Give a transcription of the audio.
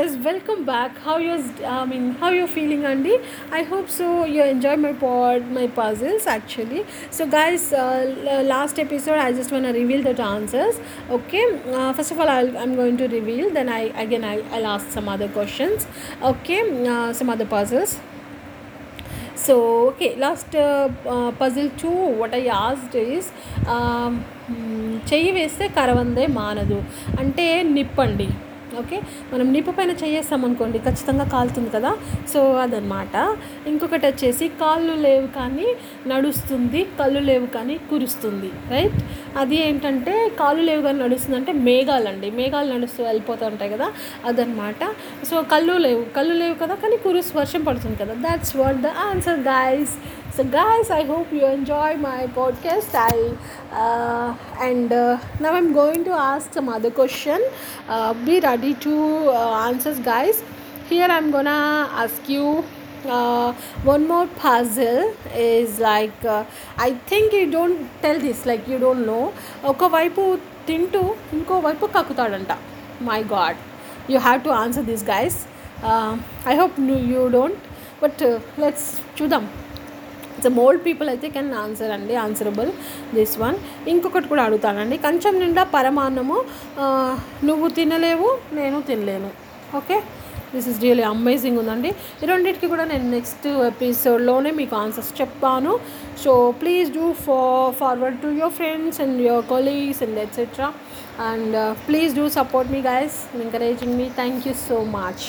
guys welcome back how you i mean how you feeling andy i hope so you enjoy my pod my puzzles actually so guys uh, last episode i just want reveal the answers okay uh, first of all I'll, i'm going to reveal then i again I, i'll ask some other questions okay uh, some other puzzles so okay last uh, uh, puzzle two what i asked is um, చెయ్యి వేస్తే కరవందే మానదు అంటే నిప్పండి okay? మనం నిప్పు పైన చెయ్యేస్తాం అనుకోండి ఖచ్చితంగా కాలుతుంది కదా? సో అదనమాట ఇంకొకటి వచ్చేసి కాళ్ళు లేవు కానీ నడుస్తుంది కళ్ళు లేవు కానీ కురుస్తుంది రైట్? అది ఏంటంటే కాళ్ళు లేవు కానీ నడుస్తుంది అంటే మేఘాలండి. మేఘాలు నడుస్తూ వెళ్ళిపోతూ ఉంటాయి కదా? అదనమాట సో కళ్ళు లేవు కళ్ళు లేవు కదా? కానీ కురుస్తూ వర్షం పడుతుంది కదా? That's what the answer guys so guys I hope you enjoy my podcast I and now I'm going to ask some other question be ready to answers guys here I'm gonna ask you uh, one more puzzle is like uh, i think you don't tell this like you don't know. ఒకవైపు తింటూ ఇంకోవైపు కక్కుతాడంట. My God you have to answer this guys I hope you don't but let's చూద్దాం. It's old people అయితే can answer అండి answerable this one ఇంకొకటి కూడా అడుగుతానండి. కంచం నిండా పరమాన్నము నువ్వు తినలేవు నేను తినలేను. Okay this is really amazing ఉందండి. ఈ రెండింటికి కూడా నేను నెక్స్ట్ ఎపిసోడ్లోనే మీకు ఆన్సర్స్ చెప్తాను. So please do for forward to your friends and your colleagues and etcetera and please do support me guys encouraging me thank you so much